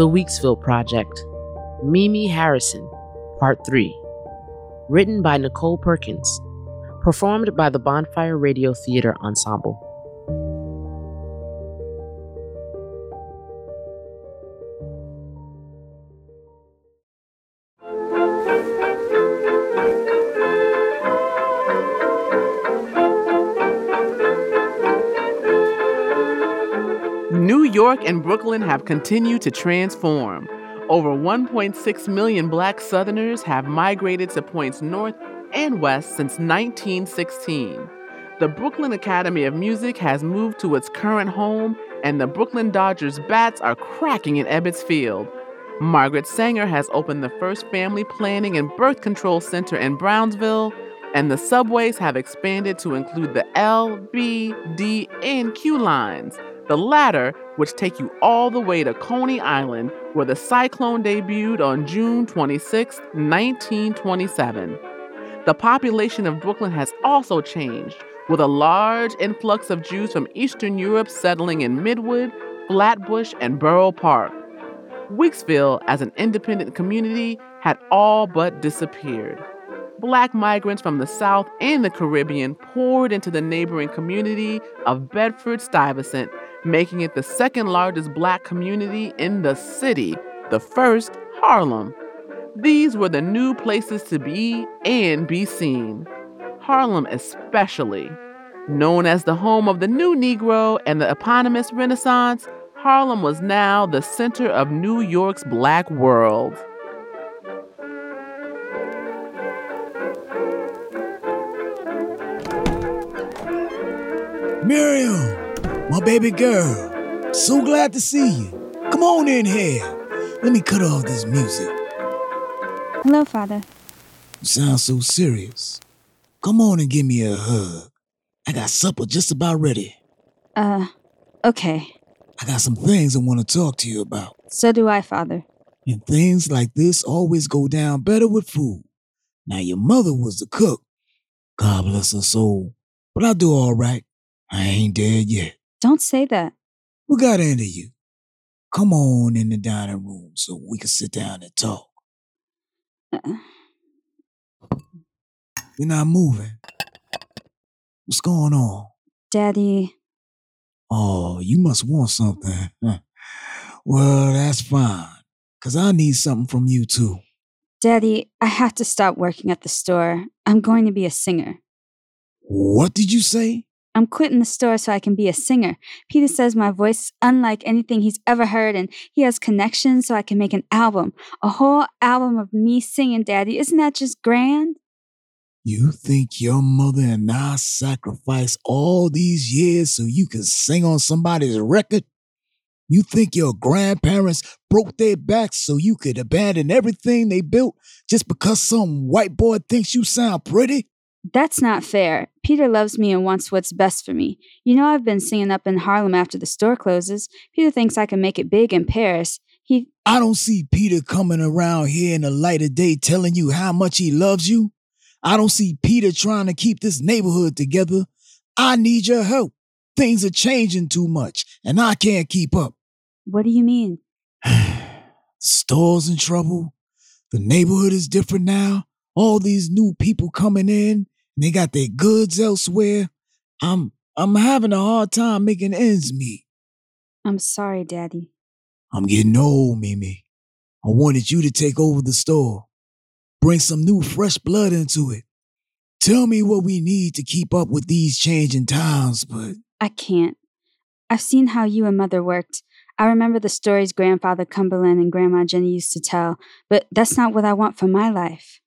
The Weeksville Project, Mimi Harrison, Part 3. Written by Nicole Perkins. Performed by the Bonfire Radio Theater Ensemble. York and Brooklyn have continued to transform. Over 1.6 million black Southerners have migrated to points north and west since 1916. The Brooklyn Academy of Music has moved to its current home, and the Brooklyn Dodgers bats are cracking in Ebbets Field. Margaret Sanger has opened the first family planning and birth control center in Brownsville, and the subways have expanded to include the L, B, D, and Q lines the latter which take you all the way to Coney Island, where the cyclone debuted on June 26, 1927. The population of Brooklyn has also changed, with a large influx of Jews from Eastern Europe settling in Midwood, Flatbush, and Borough Park. Weeksville, as an independent community, had all but disappeared. Black migrants from the South and the Caribbean poured into the neighboring community of Bedford Stuyvesant making it the second largest black community in the city, the first, Harlem. These were the new places to be and be seen. Harlem, especially. Known as the home of the new Negro and the eponymous Renaissance, Harlem was now the center of New York's black world. Miriam! My baby girl, so glad to see you. Come on in here. Let me cut off this music. Hello, Father. You sound so serious. Come on and give me a hug. I got supper just about ready. Uh, okay. I got some things I want to talk to you about. So do I, Father. And things like this always go down better with food. Now, your mother was the cook. God bless her soul. But I'll do all right. I ain't dead yet. Don't say that. What got into you? Come on in the dining room so we can sit down and talk. Uh-uh. You're not moving. What's going on? Daddy. Oh, you must want something. well, that's fine, because I need something from you too. Daddy, I have to stop working at the store. I'm going to be a singer. What did you say? I'm quitting the store so I can be a singer. Peter says my voice is unlike anything he's ever heard, and he has connections so I can make an album. A whole album of me singing, Daddy. Isn't that just grand? You think your mother and I sacrificed all these years so you can sing on somebody's record? You think your grandparents broke their backs so you could abandon everything they built just because some white boy thinks you sound pretty? That's not fair. Peter loves me and wants what's best for me. You know, I've been singing up in Harlem after the store closes. Peter thinks I can make it big in Paris. He. I don't see Peter coming around here in the light of day telling you how much he loves you. I don't see Peter trying to keep this neighborhood together. I need your help. Things are changing too much, and I can't keep up. What do you mean? Store's in trouble. The neighborhood is different now. All these new people coming in. They got their goods elsewhere. I'm I'm having a hard time making ends meet. I'm sorry, Daddy. I'm getting old, Mimi. I wanted you to take over the store. Bring some new fresh blood into it. Tell me what we need to keep up with these changing times, but I can't. I've seen how you and Mother worked. I remember the stories Grandfather Cumberland and Grandma Jenny used to tell, but that's not what I want for my life.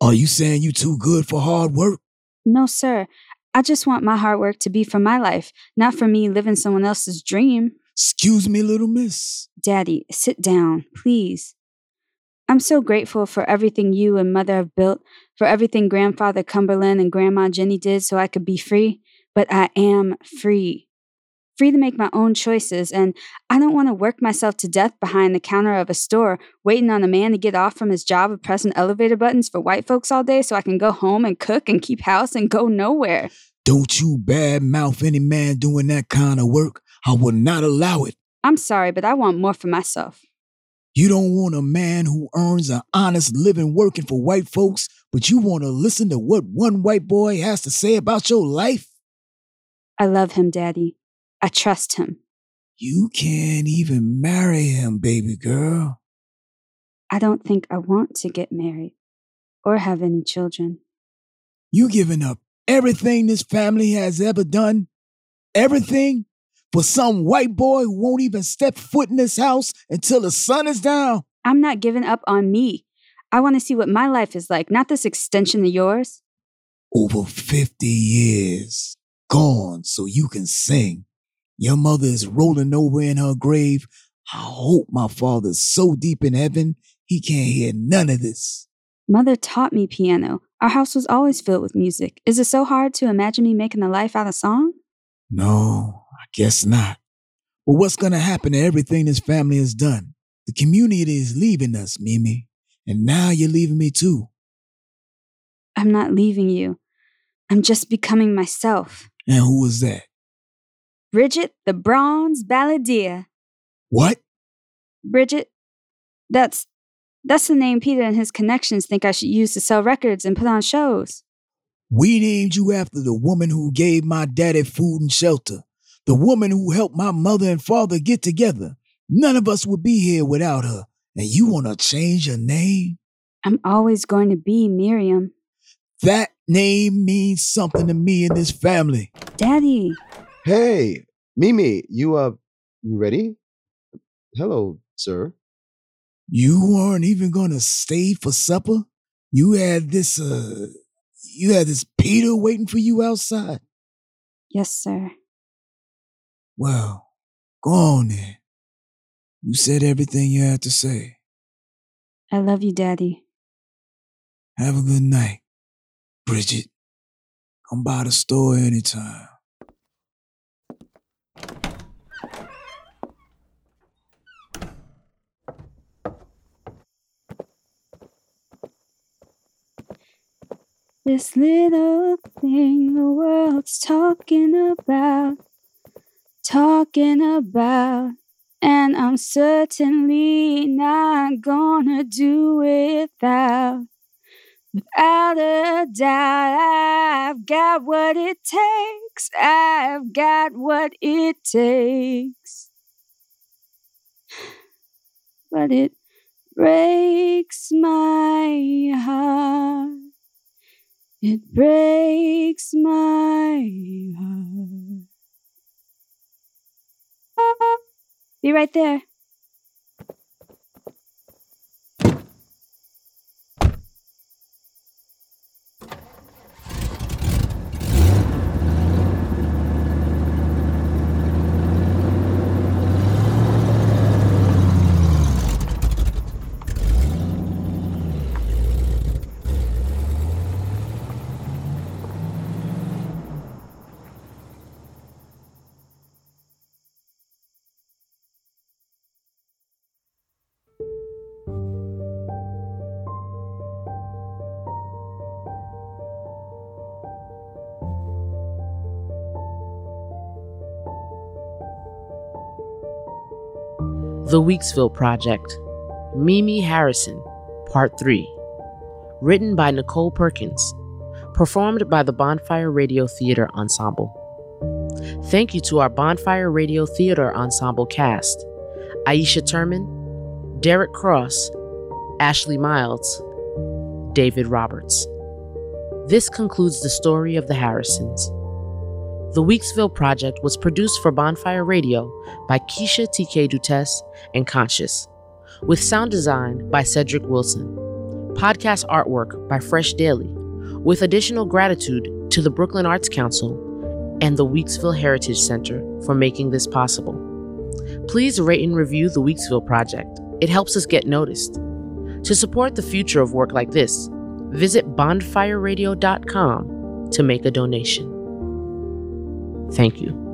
Are you saying you too good for hard work? No, sir. I just want my hard work to be for my life, not for me living someone else's dream. Excuse me, little miss. Daddy, sit down, please. I'm so grateful for everything you and Mother have built, for everything Grandfather Cumberland and Grandma Jenny did so I could be free, but I am free free to make my own choices, and I don't want to work myself to death behind the counter of a store, waiting on a man to get off from his job of pressing elevator buttons for white folks all day so I can go home and cook and keep house and go nowhere. Don't you bad mouth any man doing that kind of work. I will not allow it. I'm sorry, but I want more for myself. You don't want a man who earns an honest living working for white folks, but you want to listen to what one white boy has to say about your life? I love him, Daddy. I trust him. You can't even marry him, baby girl. I don't think I want to get married or have any children. You giving up everything this family has ever done? Everything? For some white boy who won't even step foot in this house until the sun is down? I'm not giving up on me. I want to see what my life is like, not this extension of yours. Over 50 years gone so you can sing. Your mother is rolling over in her grave. I hope my father's so deep in heaven he can't hear none of this. Mother taught me piano. Our house was always filled with music. Is it so hard to imagine me making a life out of song? No, I guess not. But what's going to happen to everything this family has done? The community is leaving us, Mimi. And now you're leaving me too. I'm not leaving you. I'm just becoming myself. And who was that? Bridget the Bronze Balladeer. What? Bridget, that's that's the name Peter and his connections think I should use to sell records and put on shows. We named you after the woman who gave my daddy food and shelter, the woman who helped my mother and father get together. None of us would be here without her. And you want to change your name? I'm always going to be Miriam. That name means something to me and this family. Daddy. Hey, Mimi, you uh you ready? Hello, sir. You weren't even gonna stay for supper? You had this uh you had this Peter waiting for you outside? Yes, sir. Well, go on then. You said everything you had to say. I love you, Daddy. Have a good night, Bridget. Come by the store anytime. This little thing the world's talking about, talking about, and I'm certainly not gonna do without. Without a doubt, I've got what it takes. I've got what it takes. But it breaks my heart. It breaks my heart. Ah, be right there. The Weeksville Project, Mimi Harrison, Part 3. Written by Nicole Perkins. Performed by the Bonfire Radio Theater Ensemble. Thank you to our Bonfire Radio Theater Ensemble cast Aisha Turman, Derek Cross, Ashley Miles, David Roberts. This concludes the story of the Harrisons. The Weeksville Project was produced for Bonfire Radio by Keisha TK Dutes and Conscious, with sound design by Cedric Wilson, podcast artwork by Fresh Daily, with additional gratitude to the Brooklyn Arts Council and the Weeksville Heritage Center for making this possible. Please rate and review the Weeksville Project. It helps us get noticed. To support the future of work like this, visit bonfireradio.com to make a donation. Thank you.